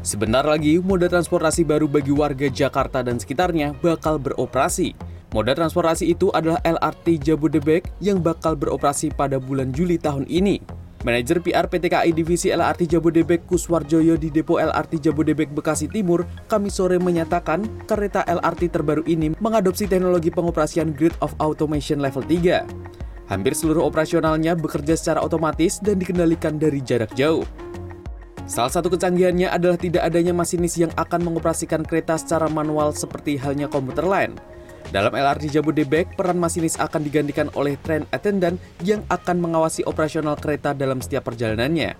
Sebentar lagi, moda transportasi baru bagi warga Jakarta dan sekitarnya bakal beroperasi. Moda transportasi itu adalah LRT Jabodebek yang bakal beroperasi pada bulan Juli tahun ini. Manajer PR PT KAI Divisi LRT Jabodebek Kuswarjoyo di Depo LRT Jabodebek Bekasi Timur, kami sore menyatakan kereta LRT terbaru ini mengadopsi teknologi pengoperasian Grid of Automation Level 3. Hampir seluruh operasionalnya bekerja secara otomatis dan dikendalikan dari jarak jauh. Salah satu kecanggihannya adalah tidak adanya masinis yang akan mengoperasikan kereta secara manual seperti halnya komuter lain. Dalam LRT Jabodebek, peran masinis akan digantikan oleh train attendant yang akan mengawasi operasional kereta dalam setiap perjalanannya.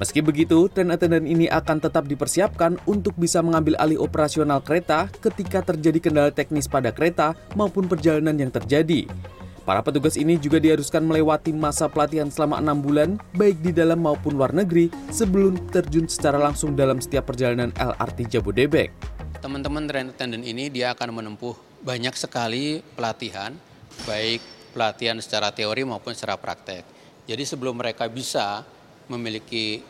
Meski begitu, train attendant ini akan tetap dipersiapkan untuk bisa mengambil alih operasional kereta ketika terjadi kendala teknis pada kereta maupun perjalanan yang terjadi. Para petugas ini juga diharuskan melewati masa pelatihan selama enam bulan, baik di dalam maupun luar negeri, sebelum terjun secara langsung dalam setiap perjalanan LRT Jabodebek. Teman-teman train attendant ini dia akan menempuh banyak sekali pelatihan, baik pelatihan secara teori maupun secara praktek. Jadi sebelum mereka bisa memiliki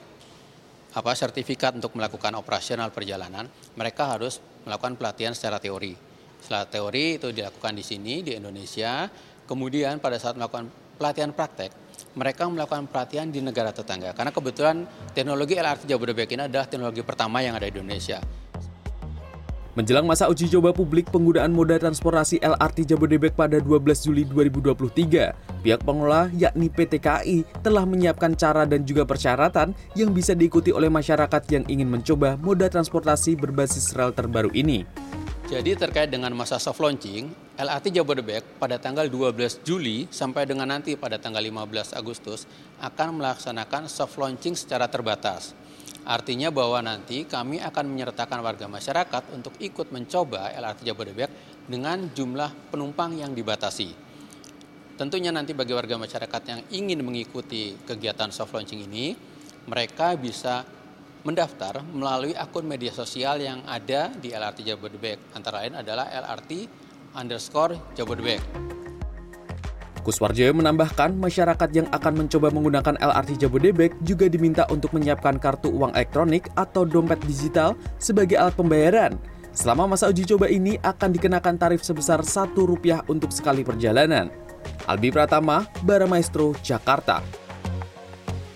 apa sertifikat untuk melakukan operasional perjalanan, mereka harus melakukan pelatihan secara teori. Setelah teori itu dilakukan di sini di Indonesia, kemudian pada saat melakukan pelatihan praktek, mereka melakukan pelatihan di negara tetangga. Karena kebetulan teknologi LRT Jabodebek ini adalah teknologi pertama yang ada di Indonesia. Menjelang masa uji coba publik penggunaan moda transportasi LRT Jabodebek pada 12 Juli 2023, pihak pengelola yakni PT KAI telah menyiapkan cara dan juga persyaratan yang bisa diikuti oleh masyarakat yang ingin mencoba moda transportasi berbasis rel terbaru ini. Jadi terkait dengan masa soft launching, LRT Jabodebek pada tanggal 12 Juli sampai dengan nanti pada tanggal 15 Agustus akan melaksanakan soft launching secara terbatas. Artinya bahwa nanti kami akan menyertakan warga masyarakat untuk ikut mencoba LRT Jabodebek dengan jumlah penumpang yang dibatasi. Tentunya nanti bagi warga masyarakat yang ingin mengikuti kegiatan soft launching ini, mereka bisa mendaftar melalui akun media sosial yang ada di LRT Jabodebek. Antara lain adalah LRT underscore Jabodebek. Kuswarjoyo menambahkan masyarakat yang akan mencoba menggunakan LRT Jabodebek juga diminta untuk menyiapkan kartu uang elektronik atau dompet digital sebagai alat pembayaran. Selama masa uji coba ini akan dikenakan tarif sebesar Rp1 untuk sekali perjalanan. Albi Pratama, Baramaestro, Jakarta.